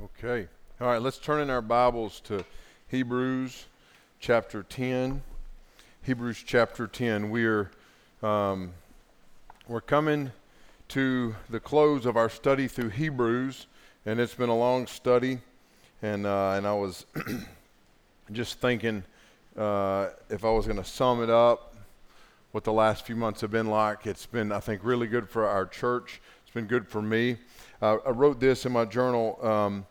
Okay. All right, let's turn in our Bibles to Hebrews chapter 10. Hebrews chapter 10. We're, um, we're coming to the close of our study through Hebrews, and it's been a long study. And, uh, and I was just thinking uh, if I was going to sum it up, what the last few months have been like. It's been, I think, really good for our church. Been good for me. Uh, I wrote this in my journal. Um,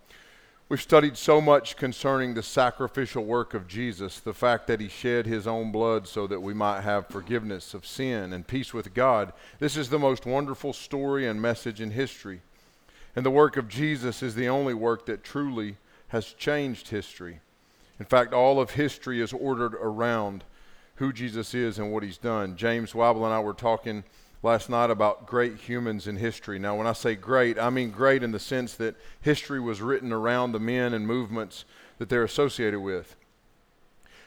we've studied so much concerning the sacrificial work of Jesus, the fact that he shed his own blood so that we might have forgiveness of sin and peace with God. This is the most wonderful story and message in history. And the work of Jesus is the only work that truly has changed history. In fact, all of history is ordered around who Jesus is and what he's done. James Wabble and I were talking last night about great humans in history. Now, when I say great, I mean great in the sense that history was written around the men and movements that they're associated with.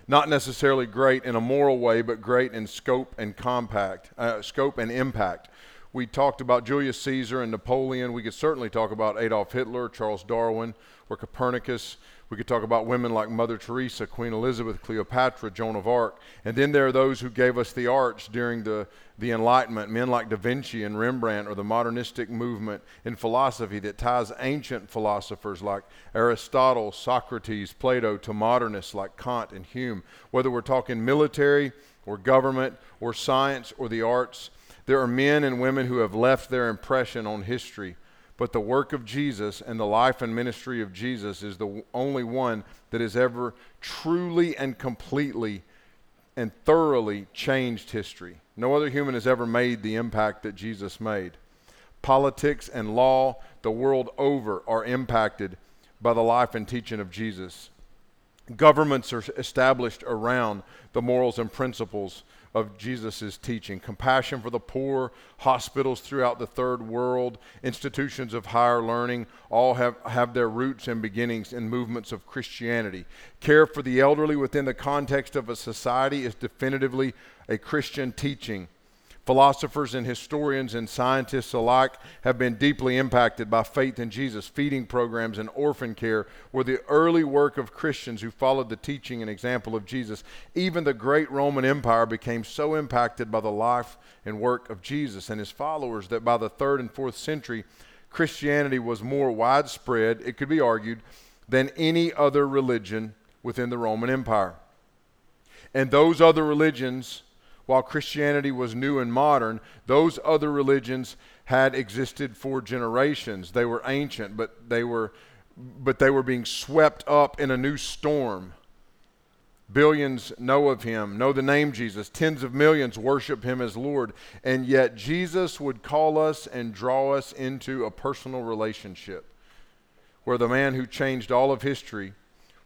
Not necessarily great in a moral way, but great in scope and compact, uh, scope and impact. We talked about Julius Caesar and Napoleon. We could certainly talk about Adolf Hitler, Charles Darwin, or Copernicus. We could talk about women like Mother Teresa, Queen Elizabeth, Cleopatra, Joan of Arc. And then there are those who gave us the arts during the, the Enlightenment, men like Da Vinci and Rembrandt, or the modernistic movement in philosophy that ties ancient philosophers like Aristotle, Socrates, Plato to modernists like Kant and Hume. Whether we're talking military or government or science or the arts, there are men and women who have left their impression on history but the work of Jesus and the life and ministry of Jesus is the only one that has ever truly and completely and thoroughly changed history. No other human has ever made the impact that Jesus made. Politics and law, the world over, are impacted by the life and teaching of Jesus. Governments are established around the morals and principles of Jesus' teaching. Compassion for the poor, hospitals throughout the third world, institutions of higher learning, all have, have their roots and beginnings in movements of Christianity. Care for the elderly within the context of a society is definitively a Christian teaching. Philosophers and historians and scientists alike have been deeply impacted by faith in Jesus. Feeding programs and orphan care were the early work of Christians who followed the teaching and example of Jesus. Even the great Roman Empire became so impacted by the life and work of Jesus and his followers that by the third and fourth century, Christianity was more widespread, it could be argued, than any other religion within the Roman Empire. And those other religions while Christianity was new and modern, those other religions had existed for generations. They were ancient, but they were, but they were being swept up in a new storm. Billions know of him, know the name Jesus. Tens of millions worship him as Lord. And yet, Jesus would call us and draw us into a personal relationship where the man who changed all of history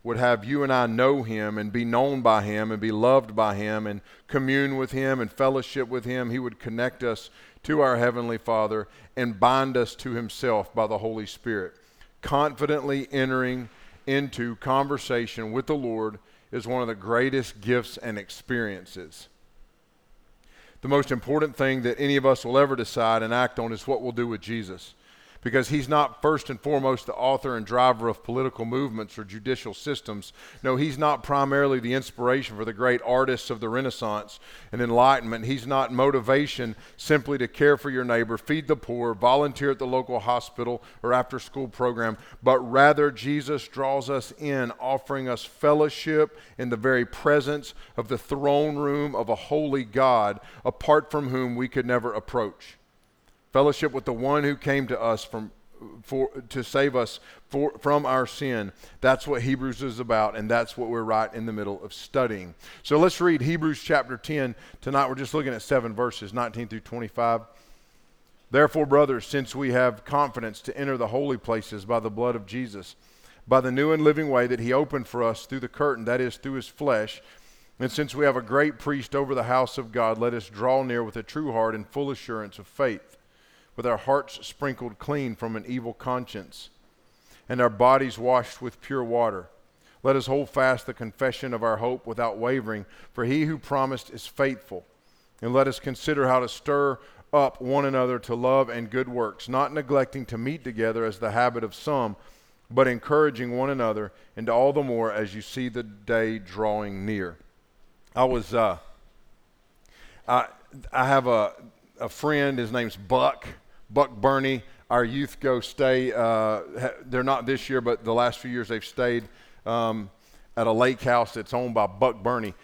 would have you and I know him and be known by him and be loved by him and commune with him and fellowship with him. He would connect us to our Heavenly Father and bind us to himself by the Holy Spirit. Confidently entering into conversation with the Lord is one of the greatest gifts and experiences. The most important thing that any of us will ever decide and act on is what we'll do with Jesus because he's not first and foremost the author and driver of political movements or judicial systems. No, he's not primarily the inspiration for the great artists of the Renaissance and Enlightenment. He's not motivation simply to care for your neighbor, feed the poor, volunteer at the local hospital or after school program, but rather Jesus draws us in, offering us fellowship in the very presence of the throne room of a holy God, apart from whom we could never approach fellowship with the one who came to us from for to save us for, from our sin. That's what Hebrews is about, and that's what we're right in the middle of studying. So let's read Hebrews chapter 10. Tonight we're just looking at seven verses, 19 through 25. Therefore, brothers, since we have confidence to enter the holy places by the blood of Jesus, by the new and living way that he opened for us through the curtain, that is, through his flesh, and since we have a great priest over the house of God, let us draw near with a true heart and full assurance of faith with our hearts sprinkled clean from an evil conscience, and our bodies washed with pure water. Let us hold fast the confession of our hope without wavering, for he who promised is faithful. And let us consider how to stir up one another to love and good works, not neglecting to meet together as the habit of some, but encouraging one another, and all the more as you see the day drawing near. I was, uh, I, I have a, a friend, his name's Buck, Buck Burney. Our youth go stay, uh, they're not this year, but the last few years they've stayed um, at a lake house that's owned by Buck Burney.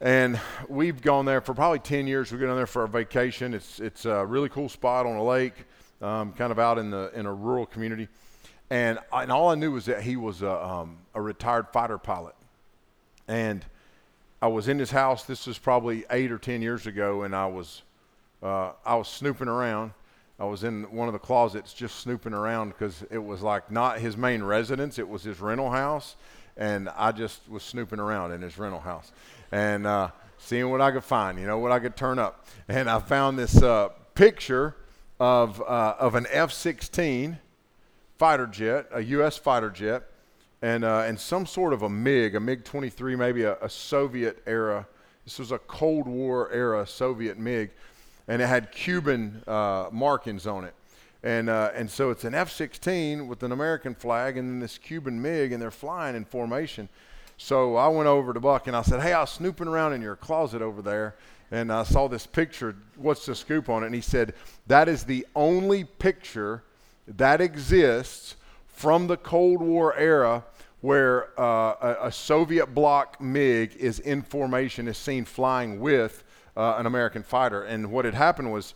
And we've gone there for probably 10 years. We go down there for our vacation. It's, it's a really cool spot on a lake, um, kind of out in, the, in a rural community. And, I, and all I knew was that he was a, um, a retired fighter pilot. And I was in his house. This was probably eight or 10 years ago, and I was, uh, I was snooping around. I was in one of the closets just snooping around because it was like not his main residence, it was his rental house. And I just was snooping around in his rental house and uh, seeing what I could find, you know, what I could turn up. And I found this uh, picture of, uh, of an F 16 fighter jet, a U.S. fighter jet, and, uh, and some sort of a MiG, a MiG 23, maybe a, a Soviet era. This was a Cold War era Soviet MiG, and it had Cuban uh, markings on it. And, uh, and so it's an F 16 with an American flag and then this Cuban MiG, and they're flying in formation. So I went over to Buck and I said, Hey, I was snooping around in your closet over there and I saw this picture. What's the scoop on it? And he said, That is the only picture that exists from the Cold War era where uh, a, a, Soviet bloc MiG is in formation, is seen flying with uh, an American fighter. And what had happened was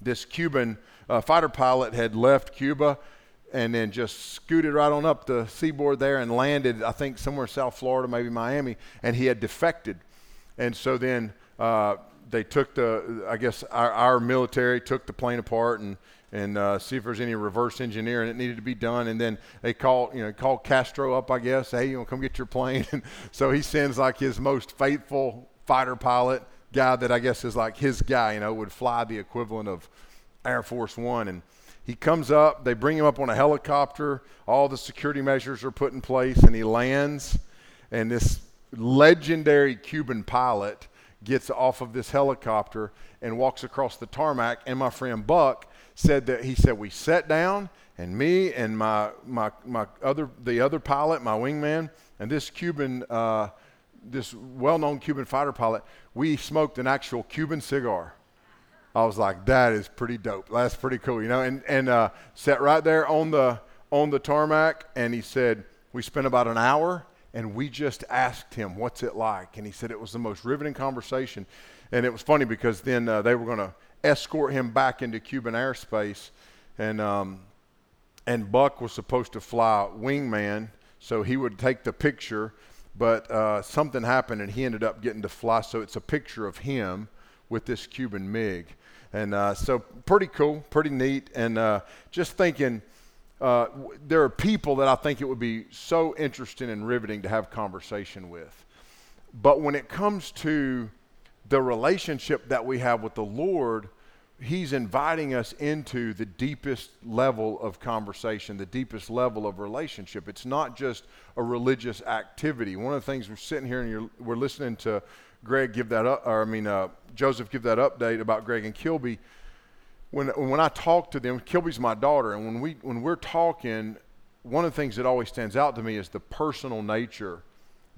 this Cuban uh, fighter pilot had left Cuba and then just scooted right on up the seaboard there and landed, I think, somewhere in South Florida, maybe Miami, and he had defected. And so then uh, they took the, I guess, our, our, military took the plane apart and, and uh, see if there's any reverse engineering that needed to be done. And then they called, you know, called Castro up, I guess, hey, you to come get your plane? And so he sends like his most faithful fighter pilot guy that I guess is like his guy, you know, would fly the equivalent of Air Force One. And he comes up, they bring him up on a helicopter, all the security measures are put in place, and he lands. And this legendary Cuban pilot gets off of this helicopter and walks across the tarmac. And my friend Buck said that he said, We sat down, and me and my, my, my other, the other pilot, my wingman, and this Cuban, uh, this well known Cuban fighter pilot, we smoked an actual Cuban cigar. I was like, that is pretty dope. That's pretty cool, you know. And and uh, sat right there on the on the tarmac, and he said we spent about an hour, and we just asked him, "What's it like?" And he said it was the most riveting conversation, and it was funny because then uh, they were going to escort him back into Cuban airspace, and um, and Buck was supposed to fly wingman, so he would take the picture, but uh, something happened, and he ended up getting to fly. So it's a picture of him with this Cuban MiG. And uh, so, pretty cool, pretty neat. And uh, just thinking, uh, w- there are people that I think it would be so interesting and riveting to have conversation with. But when it comes to the relationship that we have with the Lord, He's inviting us into the deepest level of conversation, the deepest level of relationship. It's not just a religious activity. One of the things we're sitting here and we're listening to Greg give that up, or I mean, uh, Joseph give that update about Greg and Kilby. When, when I talk to them, Kilby's my daughter, and when, we, when we're talking, one of the things that always stands out to me is the personal nature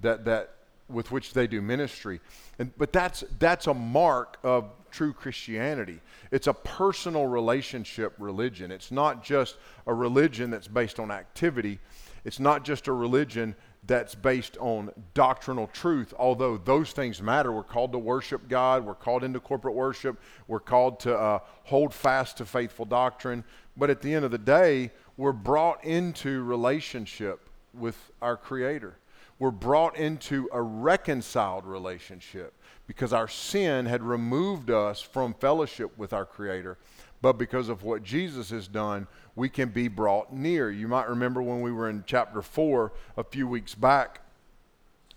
that, that with which they do ministry. And, but that's, that's a mark of true Christianity. It's a personal relationship religion. It's not just a religion that's based on activity. It's not just a religion that's based on doctrinal truth, although those things matter. We're called to worship God, we're called into corporate worship, we're called to uh, hold fast to faithful doctrine. But at the end of the day, we're brought into relationship with our Creator. We're brought into a reconciled relationship because our sin had removed us from fellowship with our Creator. But because of what Jesus has done, we can be brought near. You might remember when we were in chapter 4 a few weeks back,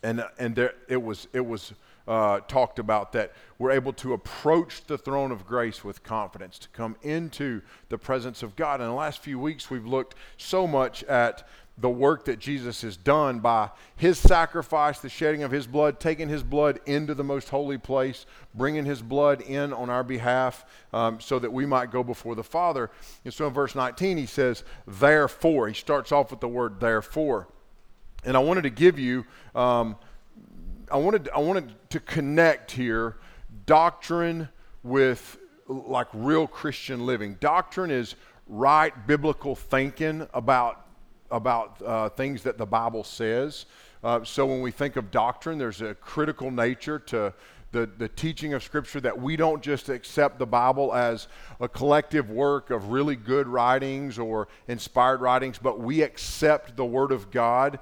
and, and there, it was, it was uh, talked about that we're able to approach the throne of grace with confidence, to come into the presence of God. In the last few weeks, we've looked so much at the work that Jesus has done by his sacrifice, the shedding of his blood, taking his blood into the most holy place, bringing his blood in on our behalf um, so that we might go before the Father. And so in verse 19, he says, Therefore, he starts off with the word therefore. And I wanted to give you, um, I, wanted, I wanted to connect here doctrine with like real Christian living. Doctrine is right biblical thinking about about uh, things that the Bible says. Uh, so when we think of doctrine, there's a critical nature to the, the teaching of Scripture that we don't just accept the Bible as a collective work of really good writings or inspired writings, but we accept the Word of God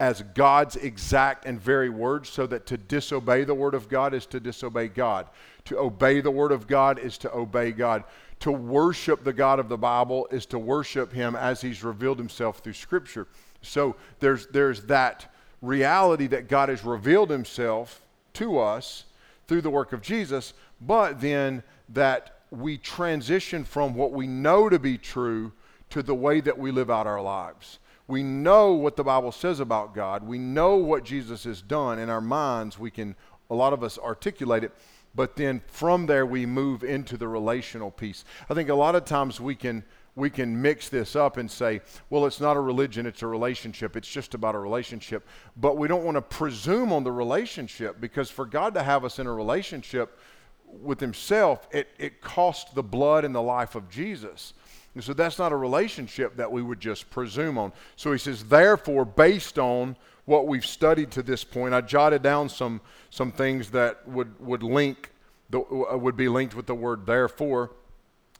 as God's exact and very word, so that to disobey the Word of God is to disobey God. To obey the Word of God is to obey God to worship the God of the Bible is to worship Him as He's revealed Himself through Scripture. So there's, there's that reality that God has revealed Himself to us through the work of Jesus, but then that we transition from what we know to be true to the way that we live out our lives. We know what the Bible says about God. We know what Jesus has done. In our minds, we can, a lot of us articulate it but then from there we move into the relational piece. I think a lot of times we can we can mix this up and say, well, it's not a religion, it's a relationship. It's just about a relationship. But we don't want to presume on the relationship because for God to have us in a relationship with Himself, it, it cost the blood and the life of Jesus. And so that's not a relationship that we would just presume on. So He says, therefore, based on what we've studied to this point, I jotted down some, some things that would, would link, the, uh, would be linked with the word therefore.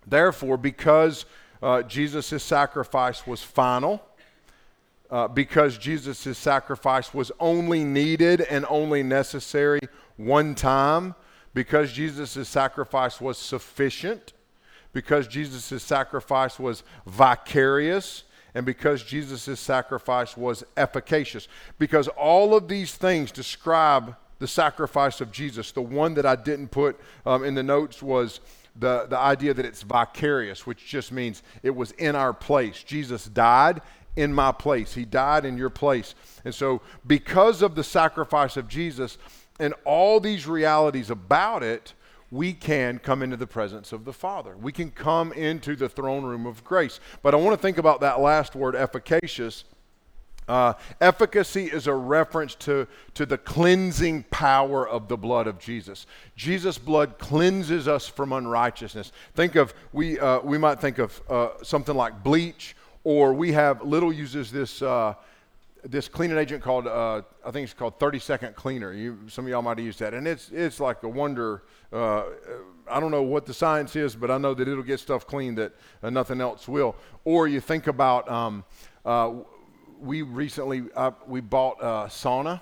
Therefore, because uh, Jesus' sacrifice was final, uh, because Jesus' sacrifice was only needed and only necessary one time, because Jesus' sacrifice was sufficient, because Jesus' sacrifice was vicarious, and because Jesus' sacrifice was efficacious. Because all of these things describe the sacrifice of Jesus. The one that I didn't put um, in the notes was the, the idea that it's vicarious, which just means it was in our place. Jesus died in my place, He died in your place. And so, because of the sacrifice of Jesus and all these realities about it, we can come into the presence of the Father. We can come into the throne room of grace. But I want to think about that last word, efficacious. Uh, efficacy is a reference to, to the cleansing power of the blood of Jesus. Jesus' blood cleanses us from unrighteousness. Think of, we, uh, we might think of uh, something like bleach, or we have, Little uses this uh, this cleaning agent called uh, I think it's called 30 second cleaner. You, some of y'all might have used that, and it's it's like a wonder. Uh, I don't know what the science is, but I know that it'll get stuff clean that uh, nothing else will. Or you think about um, uh, we recently uh, we bought a sauna.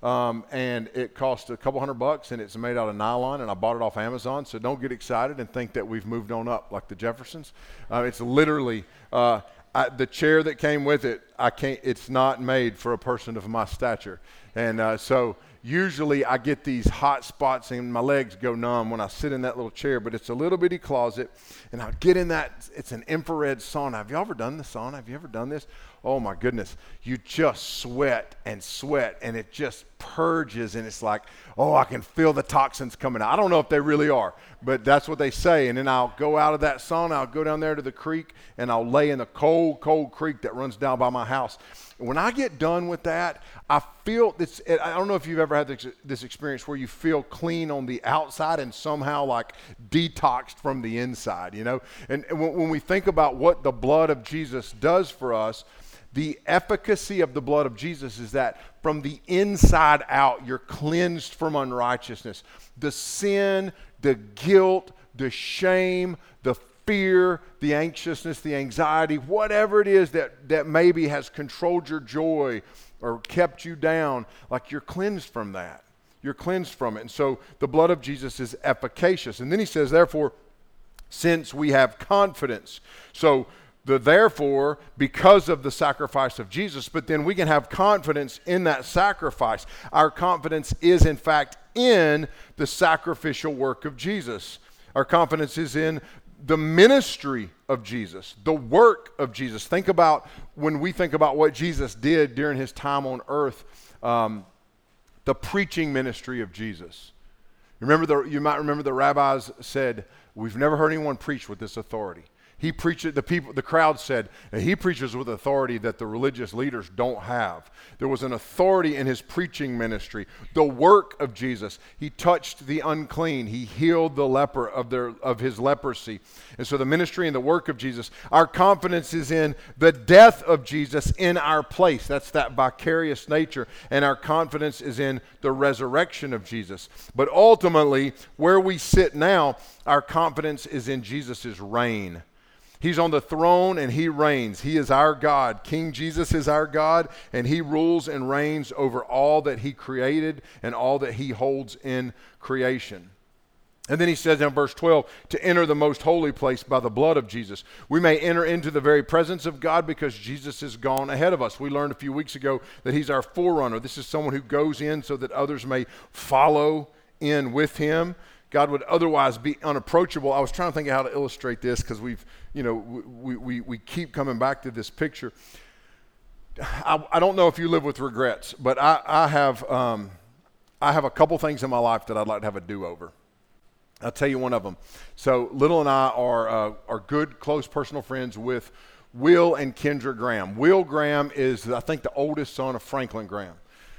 Um, and it cost a couple hundred bucks, and it's made out of nylon, and I bought it off Amazon. So don't get excited and think that we've moved on up like the Jeffersons. Uh, it's literally uh, I, the chair that came with it, I can't. It's not made for a person of my stature, and uh, so usually I get these hot spots and my legs go numb when I sit in that little chair. But it's a little bitty closet, and I'll get in that. It's an infrared sauna. Have you ever done the sauna? Have you ever done this? Oh my goodness, you just sweat and sweat, and it just purges, and it's like, oh, I can feel the toxins coming out. I don't know if they really are, but that's what they say. And then I'll go out of that sauna, I'll go down there to the creek, and I'll lay in the cold, cold creek that runs down by my house. when I get done with that, I feel this. I don't know if you've ever had this, experience where you feel clean on the outside and somehow like detoxed from the inside, you know? And, when we think about what the blood of Jesus does for us, the efficacy of the blood of Jesus is that from the inside out, you're cleansed from unrighteousness. The sin, the guilt, the shame, the fear, the anxiousness, the anxiety, whatever it is that, that maybe has controlled your joy or kept you down, like you're cleansed from that. You're cleansed from it. And so the blood of Jesus is efficacious. And then he says, therefore, since we have confidence. So the therefore because of the sacrifice of Jesus, but then we can have confidence in that sacrifice. Our confidence is, in fact, in the sacrificial work of Jesus. Our confidence is in the ministry of Jesus, the work of Jesus. Think about when we think about what Jesus did during his time on earth, um, the preaching ministry of Jesus. Remember the, you might remember the rabbis said, We've never heard anyone preach with this authority. He preached the people the crowd said he preaches with authority that the religious leaders don't have. There was an authority in his preaching ministry, the work of Jesus. He touched the unclean, he healed the leper of their of his leprosy. And so the ministry and the work of Jesus, our confidence is in the death of Jesus in our place. That's that vicarious nature and our confidence is in the resurrection of Jesus. But ultimately, where we sit now, our confidence is in Jesus' reign. He's on the throne and he reigns. He is our God. King Jesus is our God, and he rules and reigns over all that he created and all that he holds in creation. And then he says in verse 12, to enter the most holy place by the blood of Jesus. We may enter into the very presence of God because Jesus has gone ahead of us. We learned a few weeks ago that he's our forerunner. This is someone who goes in so that others may follow in with him. God would otherwise be unapproachable. I was trying to think of how to illustrate this because we've, you know, we, we, we keep coming back to this picture. I, I don't know if you live with regrets, but I, I have, um, I have a couple things in my life that I'd like to have a do-over. I'll tell you one of them. So Little and I are, uh, are good, close personal friends with Will and Kendra Graham. Will Graham is, I think, the oldest son of Franklin Graham.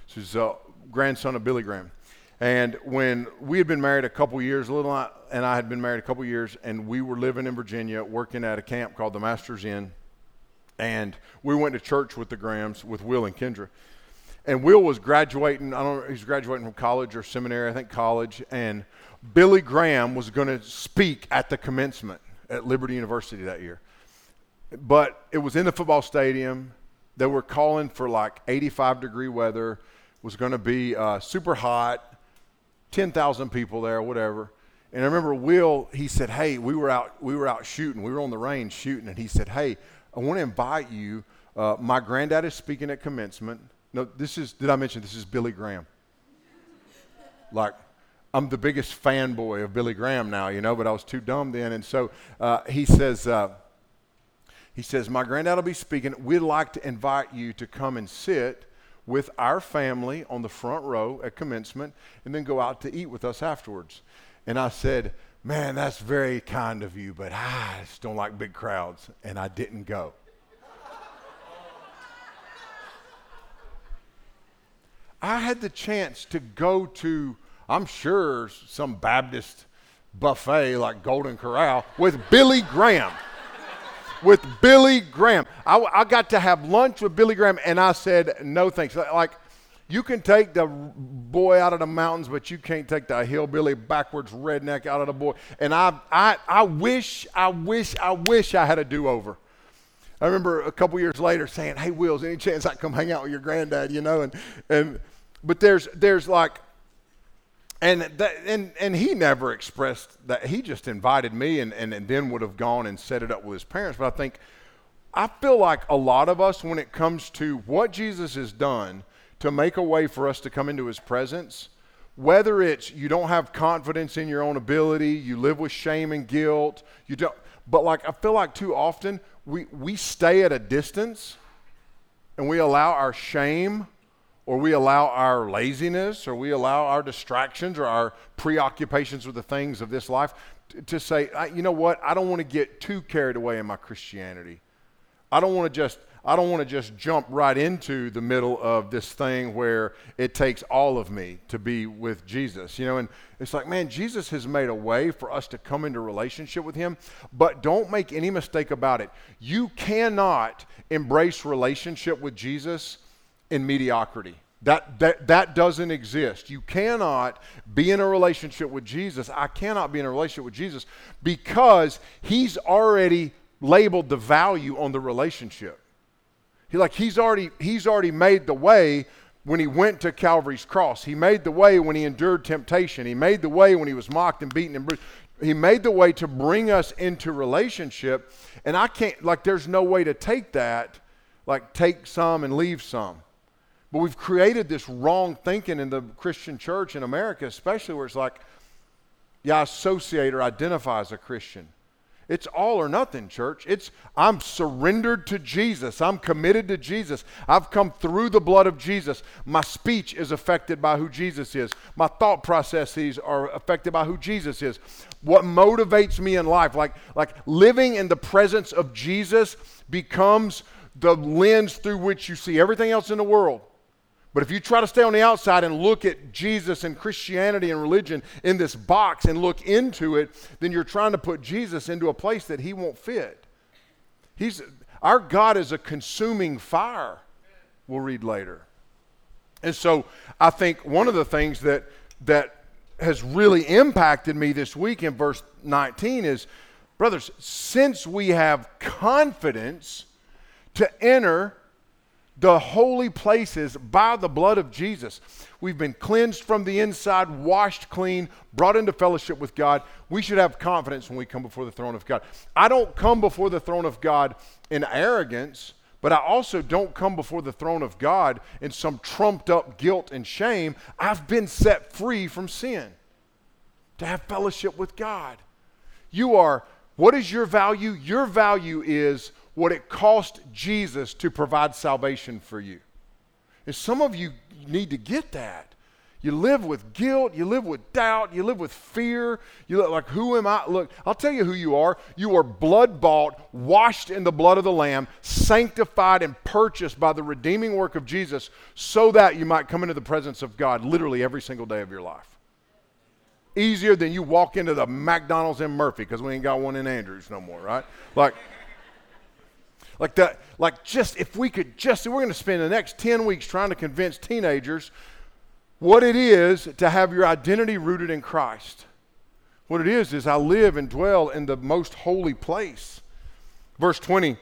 So he's a grandson of Billy Graham. And when we had been married a couple years, Little and I had been married a couple years, and we were living in Virginia, working at a camp called the Masters Inn. And we went to church with the Grahams, with Will and Kendra. And Will was graduating, I don't know, he's graduating from college or seminary, I think college. And Billy Graham was going to speak at the commencement at Liberty University that year. But it was in the football stadium. They were calling for like 85 degree weather, it was going to be uh, super hot 10,000 people there, whatever. And I remember Will, he said, Hey, we were out, we were out shooting. We were on the range shooting. And he said, Hey, I want to invite you. Uh, my granddad is speaking at commencement. No, this is, did I mention this is Billy Graham? like, I'm the biggest fanboy of Billy Graham now, you know, but I was too dumb then. And so uh, he says, uh, he says, My granddad will be speaking. We'd like to invite you to come and sit with our family on the front row at commencement and then go out to eat with us afterwards. And I said, Man, that's very kind of you, but I just don't like big crowds. And I didn't go. I had the chance to go to, I'm sure, some Baptist buffet like Golden Corral with Billy Graham with Billy Graham. I, I got to have lunch with Billy Graham, and I said, no thanks. Like, you can take the boy out of the mountains, but you can't take the hillbilly backwards redneck out of the boy. And I, I, I wish, I wish, I wish I had a do-over. I remember a couple years later saying, "Hey, Wills, any chance I come hang out with your granddad?" You know, and and but there's there's like and, that, and, and he never expressed that. He just invited me and, and, and then would have gone and set it up with his parents. But I think, I feel like a lot of us, when it comes to what Jesus has done to make a way for us to come into his presence, whether it's you don't have confidence in your own ability, you live with shame and guilt, you don't, but like I feel like too often we, we stay at a distance and we allow our shame or we allow our laziness or we allow our distractions or our preoccupations with the things of this life to, say, you know what, I don't want to get too carried away in my Christianity. I don't want to just I don't want to just jump right into the middle of this thing where it takes all of me to be with Jesus. You know, and it's like, man, Jesus has made a way for us to come into relationship with him, but don't make any mistake about it. You cannot embrace relationship with Jesus in mediocrity. That, that, that doesn't exist. You cannot be in a relationship with Jesus. I cannot be in a relationship with Jesus because he's already labeled the value on the relationship. He like he's already he's already made the way when he went to Calvary's cross. He made the way when he endured temptation. He made the way when he was mocked and beaten and bruised. He made the way to bring us into relationship. And I can't like there's no way to take that like take some and leave some. But we've created this wrong thinking in the Christian church in America, especially where it's like, yeah, I associate or identify as a Christian. It's all or nothing, church. It's I'm surrendered to Jesus. I'm committed to Jesus. I've come through the blood of Jesus. My speech is affected by who Jesus is. My thought processes are affected by who Jesus is. What motivates me in life, like like living in the presence of Jesus becomes the lens through which you see everything else in the world. But if you try to stay on the outside and look at Jesus and Christianity and religion in this box and look into it, then you're trying to put Jesus into a place that he won't fit. He's, our God is a consuming fire, we'll read later. And so I think one of the things that, that has really impacted me this week in verse 19 is, brothers, since we have confidence to enter the holy places by the blood of Jesus. We've been cleansed from the inside, washed clean, brought into fellowship with God. We should have confidence when we come before the throne of God. I don't come before the throne of God in arrogance, but I also don't come before the throne of God in some trumped up guilt and shame. I've been set free from sin to have fellowship with God. You are, what is your value? Your value is what it cost Jesus to provide salvation for you. And some of you need to get that. You live with guilt, you live with doubt, you live with fear. You look like, who am I? Look, I'll tell you who you are. You are blood bought, washed in the blood of the Lamb, sanctified and purchased by the redeeming work of Jesus so that you might come into the presence of God literally every single day of your life. Easier than you walk into the McDonald's in Murphy because we ain't got one in Andrews no more, right? Like, like that, like just if we could just, we're going to spend the next 10 weeks trying to convince teenagers what it is to have your identity rooted in Christ. What it is, is I live and dwell in the most holy place. Verse 20,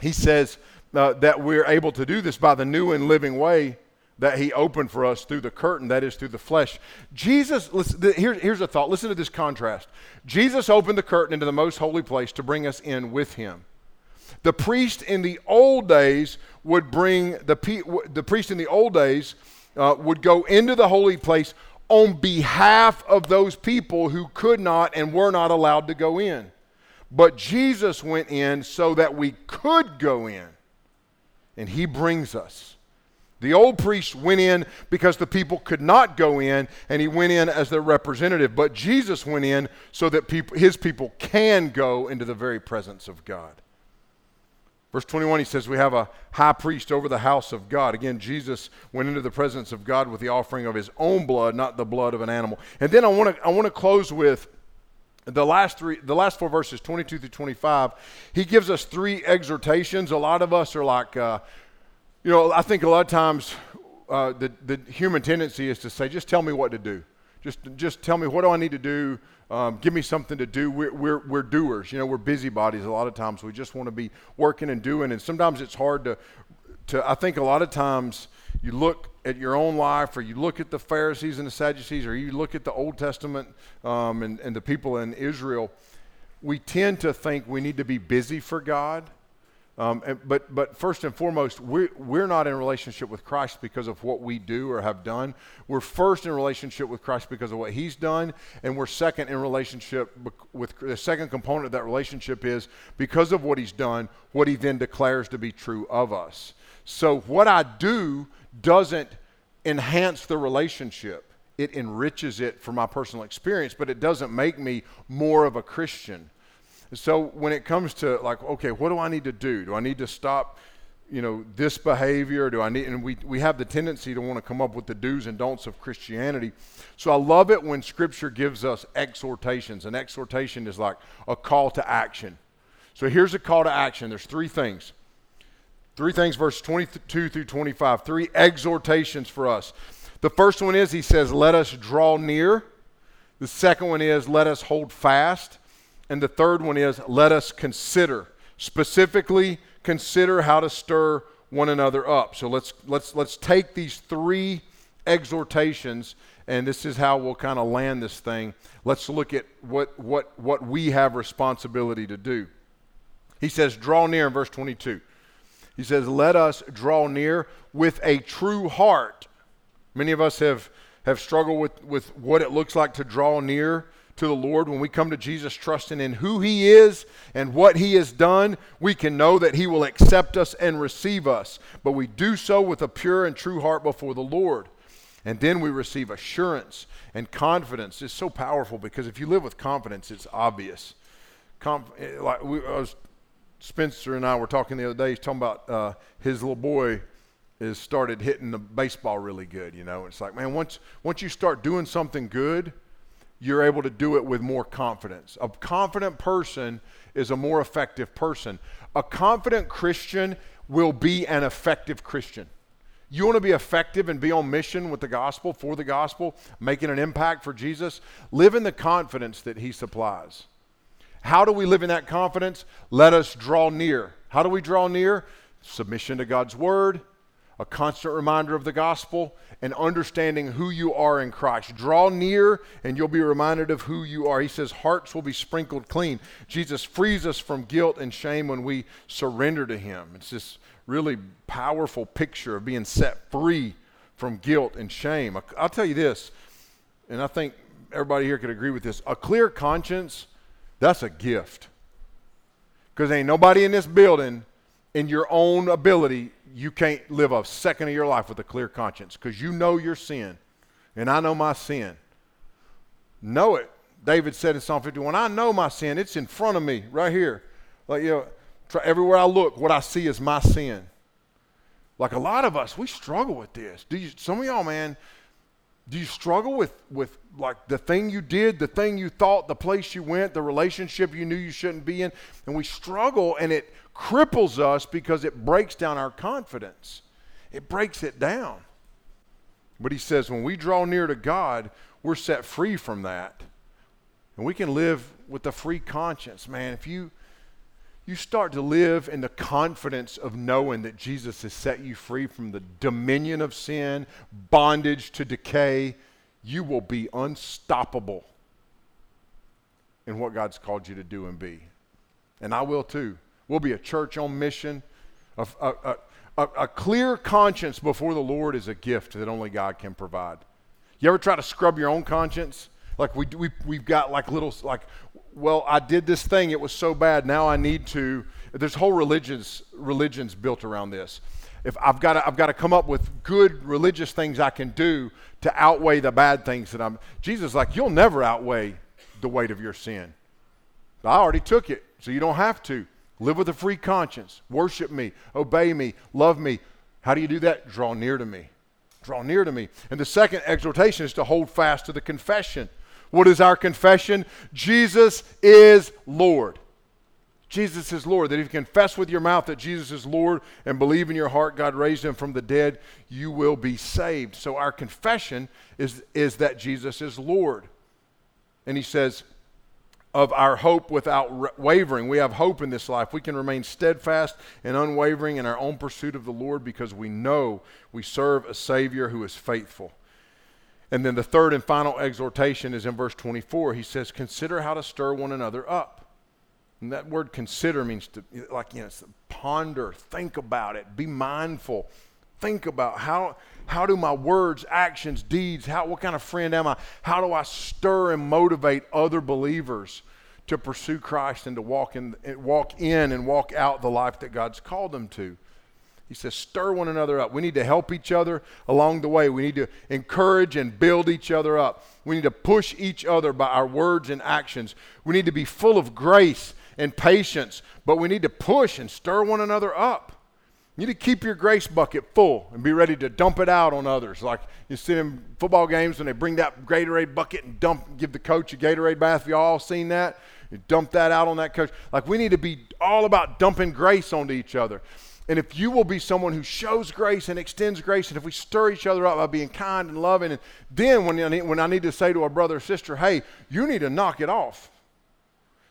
he says uh, that we're able to do this by the new and living way that he opened for us through the curtain, that is, through the flesh. Jesus, listen, here, here's a thought. Listen to this contrast. Jesus opened the curtain into the most holy place to bring us in with him. The priest in the old days would bring, the, the priest in the old days uh, would go into the holy place on behalf of those people who could not and were not allowed to go in. But Jesus went in so that we could go in. And he brings us. The old priest went in because the people could not go in, and he went in as their representative. But Jesus went in so that people, his people can go into the very presence of God. Verse 21, he says, We have a high priest over the house of God. Again, Jesus went into the presence of God with the offering of his own blood, not the blood of an animal. And then I want to I want to close with the last three the last four verses 22 through 25 he gives us three exhortations a lot of us are like uh, you know i think a lot of times uh, the, the human tendency is to say just tell me what to do just just tell me what do i need to do um, give me something to do. We're, we're, we're doers. You know, we're busybodies a lot of times. We just want to be working and doing. And sometimes it's hard to, to, I think a lot of times you look at your own life or you look at the Pharisees and the Sadducees or you look at the Old Testament um, and, and the people in Israel. We tend to think we need to be busy for God um, and, but, but first and foremost, we're, we're not in relationship with Christ because of what we do or have done. We're first in relationship with Christ because of what He's done, and we're second in relationship with the second component of that relationship is because of what He's done, what He then declares to be true of us. So what I do doesn't enhance the relationship. It enriches it for my personal experience, but it doesn't make me more of a Christian. So when it comes to like, okay, what do I need to do? Do I need to stop, you know, this behavior? Do I need? And we we have the tendency to want to come up with the do's and don'ts of Christianity. So I love it when Scripture gives us exhortations. An exhortation is like a call to action. So here's a call to action. There's three things. Three things, verse 22 through 25. Three exhortations for us. The first one is he says, Let us draw near. The second one is, Let us hold fast. And the third one is let us consider, specifically consider how to stir one another up. So let's let's let's take these three exhortations and this is how we'll kind of land this thing. Let's look at what what what we have responsibility to do. He says draw near in verse 22. He says let us draw near with a true heart. Many of us have have struggled with with what it looks like to draw near to the Lord, when we come to Jesus trusting in who He is and what He has done, we can know that He will accept us and receive us. But we do so with a pure and true heart before the Lord. And then we receive assurance and confidence. It's so powerful because if you live with confidence, it's obvious. Conf- eh, like we, was, Spencer and I were talking the other day. He's talking about uh, his little boy is started hitting the baseball really good. You know, it's like man, once once you start doing something good, you're able to do it with more confidence. A confident person is a more effective person. A confident Christian will be an effective Christian. You want to be effective and be on mission with the gospel, for the gospel, making an impact for Jesus? Live in the confidence that He supplies. How do we live in that confidence? Let us draw near. How do we draw near? Submission to God's word, a constant reminder of the gospel, and understanding who you are in Christ. Draw near, and you'll be reminded of who you are. He says, Hearts will be sprinkled clean. Jesus frees us from guilt and shame when we surrender to Him. It's this really powerful picture of being set free from guilt and shame. I'll tell you this, and I think everybody here could agree with this a clear conscience, that's a gift. Because ain't nobody in this building, in your own ability, you can't live a second of your life with a clear conscience because you know your sin, and I know my sin. Know it. David said in Psalm 51, I know my sin. It's in front of me right here. Like, you know, everywhere I look, what I see is my sin. Like a lot of us, we struggle with this. Do you, some of y'all, man, do you struggle with, with like the thing you did, the thing you thought, the place you went, the relationship you knew you shouldn't be in? And we struggle and it cripples us because it breaks down our confidence. It breaks it down. But he says when we draw near to God, we're set free from that. And we can live with a free conscience. Man, if you you start to live in the confidence of knowing that Jesus has set you free from the dominion of sin, bondage to decay, you will be unstoppable in what God's called you to do and be. And I will too. We'll be a church on mission. A, a, a, a, clear conscience before the Lord is a gift that only God can provide. You ever try to scrub your own conscience? Like we, we, we've got like little, like well, I did this thing, it was so bad, now I need to. There's whole religions, religions built around this. If I've got to, I've got to come up with good religious things I can do to outweigh the bad things that I'm. Jesus like, you'll never outweigh the weight of your sin. I already took it, so you don't have to. Live with a free conscience. Worship me, obey me, love me. How do you do that? Draw near to me. Draw near to me. And the second exhortation is to hold fast to the confession. What is our confession? Jesus is Lord. Jesus is Lord. That if you confess with your mouth that Jesus is Lord and believe in your heart God raised him from the dead, you will be saved. So our confession is, is that Jesus is Lord. And he says, of our hope without wavering. We have hope in this life. We can remain steadfast and unwavering in our own pursuit of the Lord because we know we serve a Savior who is faithful. And then the third and final exhortation is in verse 24. He says, Consider how to stir one another up. And that word consider means to, like, you know, ponder, think about it, be mindful. Think about how, how do my words, actions, deeds, how, what kind of friend am I? How do I stir and motivate other believers to pursue Christ and to walk in, walk in and walk out the life that God's called them to? He says, stir one another up. We need to help each other along the way. We need to encourage and build each other up. We need to push each other by our words and actions. We need to be full of grace and patience, but we need to push and stir one another up. You need to keep your grace bucket full and be ready to dump it out on others. Like you see in football games when they bring that Gatorade bucket and dump, give the coach a Gatorade bath. Have you all seen that? You dump that out on that coach. Like we need to be all about dumping grace onto each other. And if you will be someone who shows grace and extends grace, and if we stir each other up by being kind and loving, and then when I need, when I need to say to a brother or sister, hey, you need to knock it off.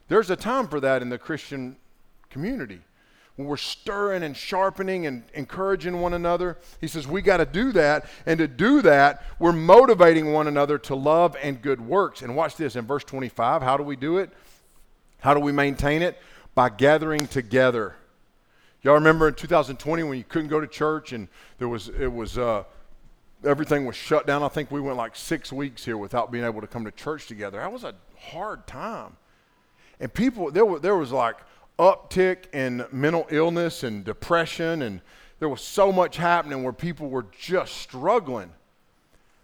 There's a time for that in the Christian community. When we're stirring and sharpening and encouraging one another, he says we got to do that. And to do that, we're motivating one another to love and good works. And watch this in verse 25. How do we do it? How do we maintain it? By gathering together Y'all remember in 2020 when you couldn't go to church and there was it was uh, everything was shut down. I think we went like six weeks here without being able to come to church together. That was a hard time. And people, there, were, there was like uptick in mental illness and depression, and there was so much happening where people were just struggling.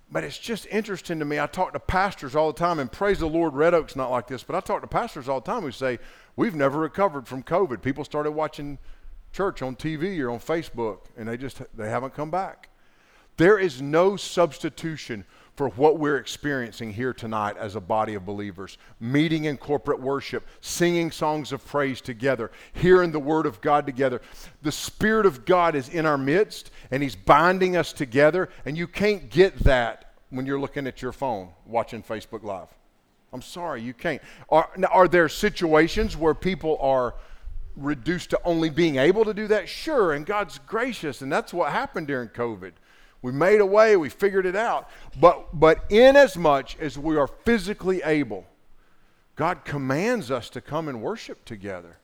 But it's just interesting to me. I talk to pastors all the time, and praise the Lord, Red Oak's not like this, but I talk to pastors all the time who say, We've never recovered from COVID. People started watching church on TV or on Facebook, and they just they haven't come back. There is no substitution for what we're experiencing here tonight as a body of believers meeting in corporate worship, singing songs of praise together, hearing the Word of God together. The Spirit of God is in our midst, and He's binding us together, and you can't get that when you're looking at your phone watching Facebook Live. I'm sorry, you can't. Are, are there situations where people are reduced to only being able to do that? Sure, and God's gracious, and that's what happened during COVID. We made a way, we figured it out. But, but in as much as we are physically able, God commands us to come and worship together,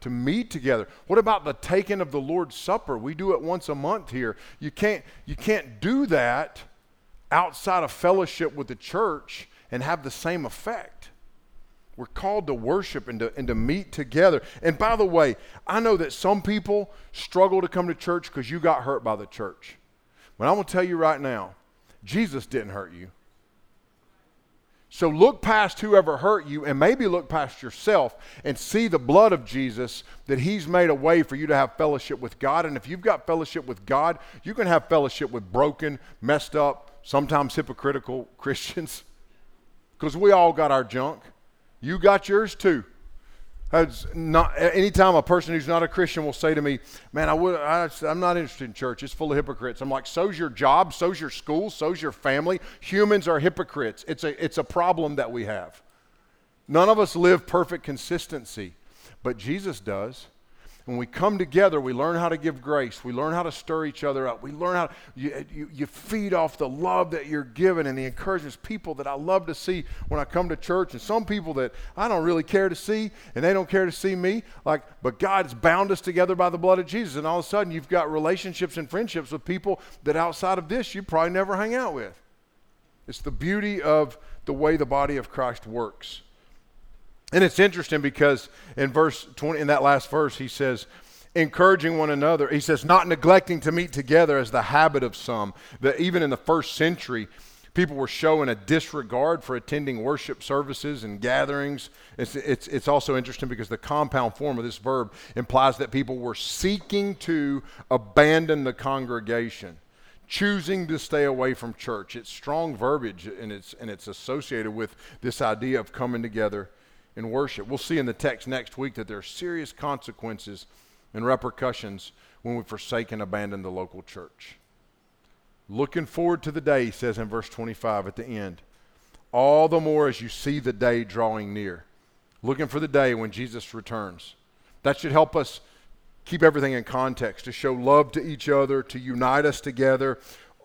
to meet together. What about the taking of the Lord's Supper? We do it once a month here. You can't, you can't do that outside of fellowship with the church and have the same effect. We're called to worship and to, and to meet together. And by the way, I know that some people struggle to come to church because you got hurt by the church. But I'm going to tell you right now, Jesus didn't hurt you. So look past whoever hurt you and maybe look past yourself and see the blood of Jesus that He's made a way for you to have fellowship with God. And if you've got fellowship with God, you can have fellowship with broken, messed up, sometimes hypocritical Christians because we all got our junk. You got yours too. As not anytime a person who's not a Christian will say to me, "Man, I would, I, am not interested in church. It's full of hypocrites." I'm like, "So's your job, so's your school, so's your family. Humans are hypocrites. It's a it's a problem that we have. None of us live perfect consistency, but Jesus does. When we come together, we learn how to give grace. We learn how to stir each other up. We learn how you, you, you feed off the love that you're given and the encouragements. People that I love to see when I come to church, and some people that I don't really care to see, and they don't care to see me. Like, but God's bound us together by the blood of Jesus, and all of a sudden you've got relationships and friendships with people that outside of this you probably never hang out with. It's the beauty of the way the body of Christ works. And it's interesting because in verse 20, in that last verse, he says, encouraging one another. He says, not neglecting to meet together as the habit of some. That even in the first century, people were showing a disregard for attending worship services and gatherings. It's, it's, it's also interesting because the compound form of this verb implies that people were seeking to abandon the congregation, choosing to stay away from church. It's strong verbiage and it's, and it's associated with this idea of coming together in worship. We'll see in the text next week that there are serious consequences and repercussions when we forsake and abandon the local church. Looking forward to the day, he says in verse 25 at the end, all the more as you see the day drawing near. Looking for the day when Jesus returns. That should help us keep everything in context, to show love to each other, to unite us together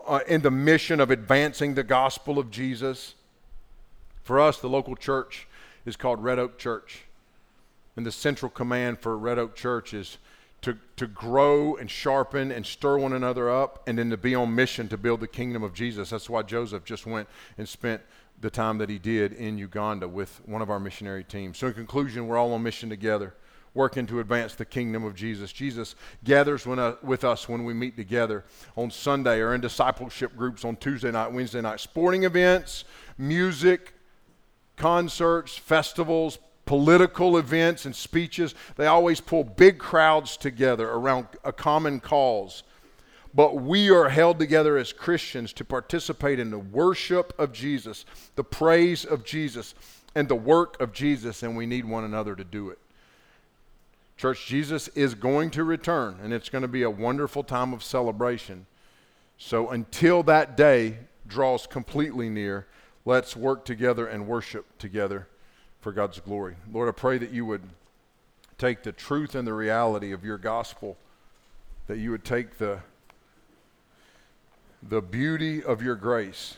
uh, in the mission of advancing the gospel of Jesus. For us, the local church, is called Red Oak Church. And the central command for Red Oak Church is to, to grow and sharpen and stir one another up and then to be on mission to build the kingdom of Jesus. That's why Joseph just went and spent the time that he did in Uganda with one of our missionary teams. So, in conclusion, we're all on mission together, working to advance the kingdom of Jesus. Jesus gathers uh, with us when we meet together on Sunday or in discipleship groups on Tuesday night, Wednesday night, sporting events, music, concerts, festivals, political events, and speeches. They always pull big crowds together around a common cause. But we are held together as Christians to participate in the worship of Jesus, the praise of Jesus, and the work of Jesus, and we need one another to do it. Church, Jesus is going to return, and it's going to be a wonderful time of celebration. So until that day draws completely near, let's work together and worship together for God's glory. Lord, I pray that you would take the truth and the reality of your gospel, that you would take the, the beauty of your grace,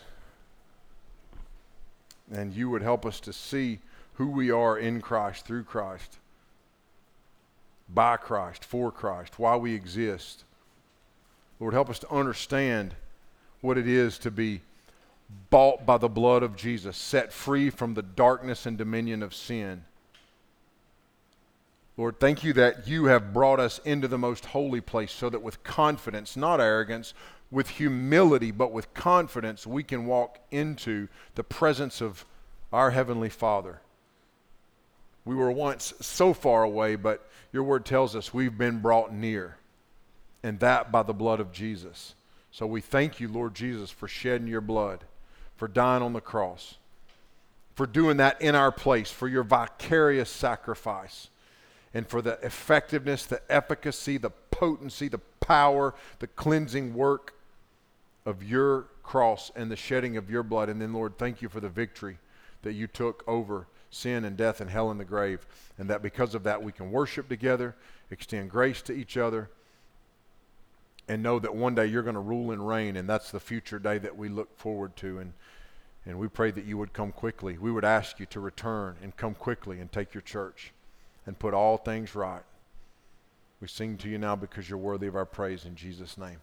and you would help us to see who we are in Christ, through Christ, by Christ, for Christ, why we exist. Lord, help us to understand what it is to be bought by the blood of Jesus, set free from the darkness and dominion of sin. Lord, thank you that you have brought us into the most holy place so that with confidence, not arrogance, with humility, but with confidence, we can walk into the presence of our Heavenly Father. We were once so far away, but your word tells us we've been brought near, and that by the blood of Jesus. So we thank you, Lord Jesus, for shedding your blood, for dying on the cross, for doing that in our place, for your vicarious sacrifice, and for the effectiveness, the efficacy, the potency, the power, the cleansing work of your cross and the shedding of your blood. And then, Lord, thank you for the victory that you took over sin and death and hell and the grave. And that because of that, we can worship together, extend grace to each other and know that one day you're going to rule and reign, and that's the future day that we look forward to. And, and we pray that you would come quickly. We would ask you to return and come quickly and take your church and put all things right. We sing to you now because you're worthy of our praise in Jesus' name.